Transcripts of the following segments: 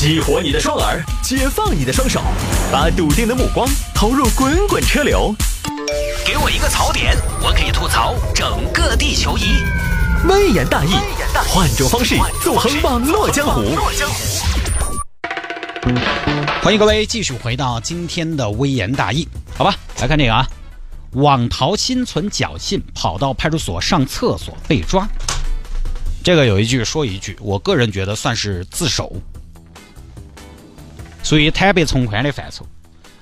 激活你的双耳，解放你的双手，把笃定的目光投入滚滚车流。给我一个槽点，我可以吐槽整个地球仪。微言大义，换种方式纵横网络江湖。欢迎各位继续回到今天的微言大义，好吧？来看这个啊，网逃心存侥幸，跑到派出所上厕所被抓。这个有一句说一句，我个人觉得算是自首。属于坦白从宽的范畴。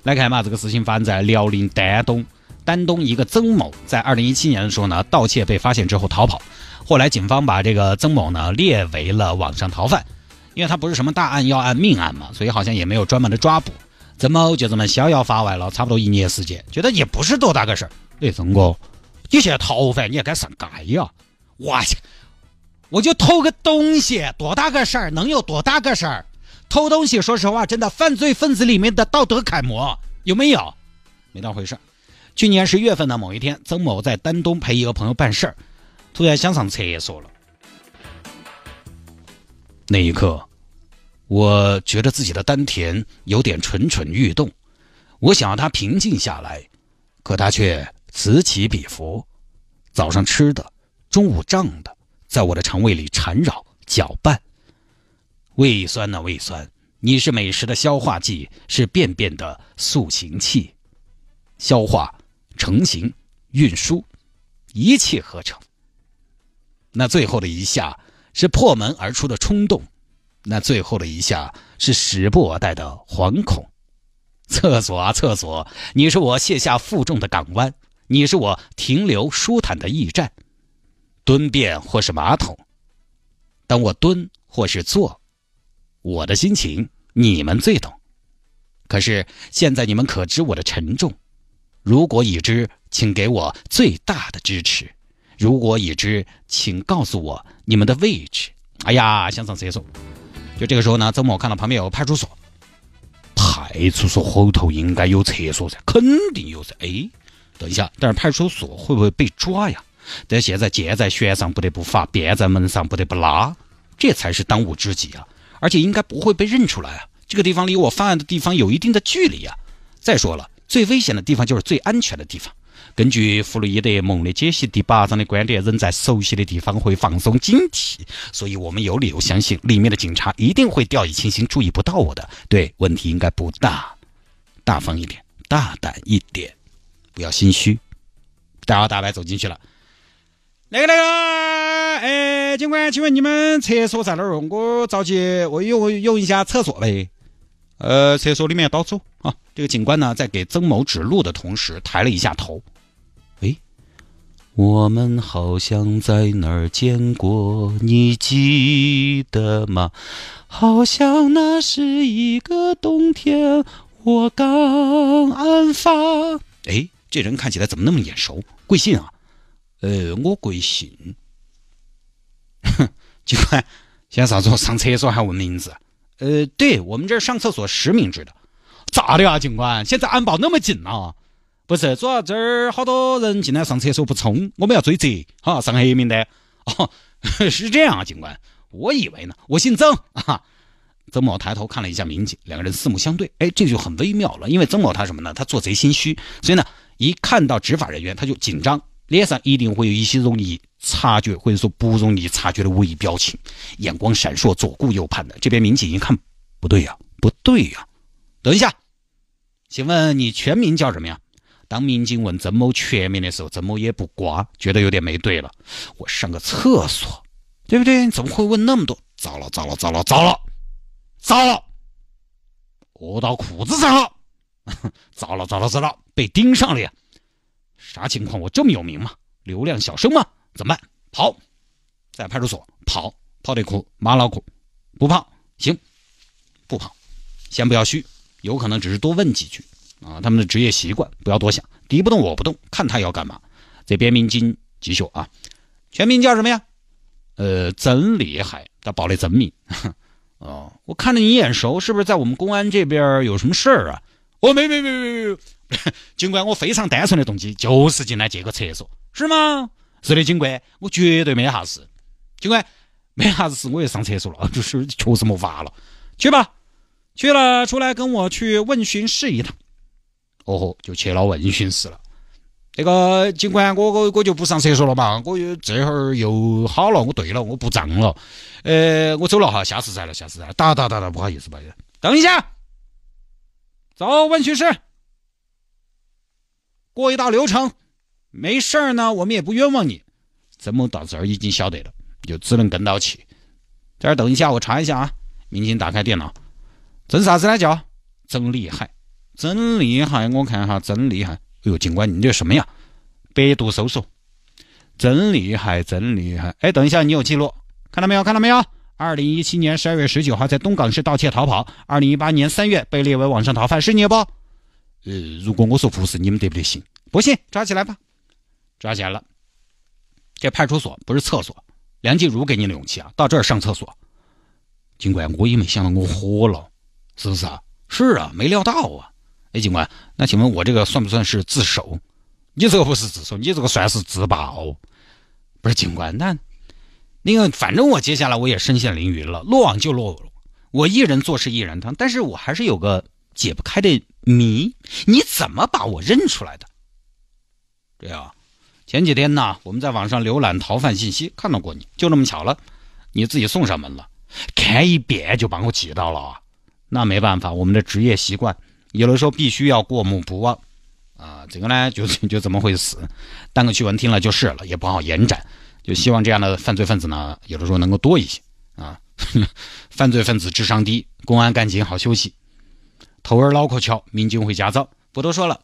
来看嘛，这个事情发生在辽宁丹东，丹东一个曾某在二零一七年的时候呢，盗窃被发现之后逃跑，后来警方把这个曾某呢列为了网上逃犯，因为他不是什么大案要案命案嘛，所以好像也没有专门的抓捕。曾某就这么逍遥法外了，差不多一年时间，觉得也不是多大个事儿。哎，曾哥，你现在逃犯，你也该上街呀！我去，我就偷个东西，多大个事儿？能有多大个事儿？偷东西，说实话，真的犯罪分子里面的道德楷模，有没有？没当回事去年十月份的某一天，曾某在丹东陪一个朋友办事儿，突然想上厕所了。那一刻，我觉得自己的丹田有点蠢蠢欲动，我想要它平静下来，可它却此起彼伏。早上吃的，中午胀的，在我的肠胃里缠绕搅拌。胃酸呢？胃酸，你是美食的消化剂，是便便的塑形器，消化、成型、运输，一气呵成。那最后的一下是破门而出的冲动，那最后的一下是时不我待的惶恐。厕所啊，厕所，你是我卸下负重的港湾，你是我停留舒坦的驿站。蹲便或是马桶，当我蹲或是坐。我的心情你们最懂，可是现在你们可知我的沉重？如果已知，请给我最大的支持；如果已知，请告诉我你们的位置。哎呀，想上厕所，就这个时候呢，曾某看到旁边有派出所，派出所后头应该有厕所噻，肯定有噻。哎，等一下，但是派出所会不会被抓呀？但现在箭在弦上不得不发，鞭在门上不得不拉，这才是当务之急啊！而且应该不会被认出来啊！这个地方离我犯案的地方有一定的距离啊。再说了，最危险的地方就是最安全的地方。根据弗洛伊德梦的解析第八章的观点，人在熟悉的地方会放松警惕，所以我们有理由相信里面的警察一定会掉以轻心，注意不到我的。对，问题应该不大。大方一点，大胆一点，不要心虚。大摇大摆走进去了。那个那个，哎，警官，请问你们厕所在哪儿？我着急，我用用一下厕所呗。呃，厕所里面到处啊。这个警官呢，在给曾某指路的同时，抬了一下头。哎，我们好像在哪儿见过，你记得吗？好像那是一个冬天，我刚案发。哎，这人看起来怎么那么眼熟？贵姓啊？呃，我贵姓？哼，警官，现在啥子？上厕所还问名字？呃，对我们这儿上厕所实名制的。咋的啊，警官？现在安保那么紧啊？不是，主要这儿好多人进来上厕所不冲，我们要追责，哈，上黑名单。哦，是这样啊，警官。我以为呢，我姓曾啊。曾某抬头看了一下民警，两个人四目相对，哎，这就很微妙了。因为曾某他什么呢？他做贼心虚，所以呢，一看到执法人员他就紧张。脸上一定会有一些容易察觉或者说不容易察觉的微表情，眼光闪烁，左顾右盼的。这边民警一看，不对呀，不对呀，等一下，请问你全名叫什么呀？当民警问曾某全名的时候，曾某也不瓜，觉得有点没对了。我上个厕所，对不对？怎么会问那么多？糟了，糟了，糟了，糟了，糟了，我到裤子上了，糟了，糟了，糟了，被盯上了呀！啥情况？我这么有名吗？流量小生吗？怎么办？跑，在派出所跑，跑得苦马老苦，不跑行，不跑，先不要虚，有可能只是多问几句啊。他们的职业习惯，不要多想，敌不动我不动，看他要干嘛。这边民警继续啊，全名叫什么呀？呃，真厉害，他报的真名。哦，我看着你眼熟，是不是在我们公安这边有什么事儿啊？我没没没没没。警官，我非常单纯的动机就是进来借个厕所，是吗？是的，警官，我绝对没啥事。警官，没啥子事，我也上厕所了，就是确实没法了。去吧，去了，出来跟我去问询室一趟。哦吼，就去了问询室了。那个警官，我我我就不上厕所了嘛，我这会儿又好了，我对了，我不胀了。呃，我走了哈，下次再来，下次再来。打打打打，不好意思，不好意思。等一下，走问询室，过一道流程，没事儿呢，我们也不冤枉你。怎么到这儿已经晓得了，就只能跟到去。在这儿等一下，我查一下啊。民警打开电脑，真啥子呢？叫真厉害，真厉害！我看哈，真厉害。哎呦，警官，你这什么呀？百度搜索，真厉害，真厉害。哎，等一下，你有记录，看到没有？看到没有？二零一七年十二月十九号在东港市盗窃逃跑，二零一八年三月被列为网上逃犯，是你不？呃，如果我说不是，你们得不得信？不信，抓起来吧。抓起来了。这派出所不是厕所，梁静茹给你的勇气啊！到这儿上厕所，警官，我也没想到我火了，是不是啊？是啊，没料到啊！哎，警官，那请问我这个算不算是自首？你这个不是自首，你这个算是自爆。不是警官，那那个反正我接下来我也身陷囹圄了，落网就落网，我一人做事一人当，但是我还是有个解不开的谜，你怎么把我认出来的？这样。前几天呢，我们在网上浏览逃犯信息，看到过你，就那么巧了，你自己送上门了，看一遍就把我记到了啊。那没办法，我们的职业习惯，有的时候必须要过目不忘啊。这个呢，就就怎么回事，当个趣闻听了就是了，也不好延展。就希望这样的犯罪分子呢，有的时候能够多一些啊。犯罪分子智商低，公安干警好休息，头儿脑壳巧，民警会驾照。不多说了。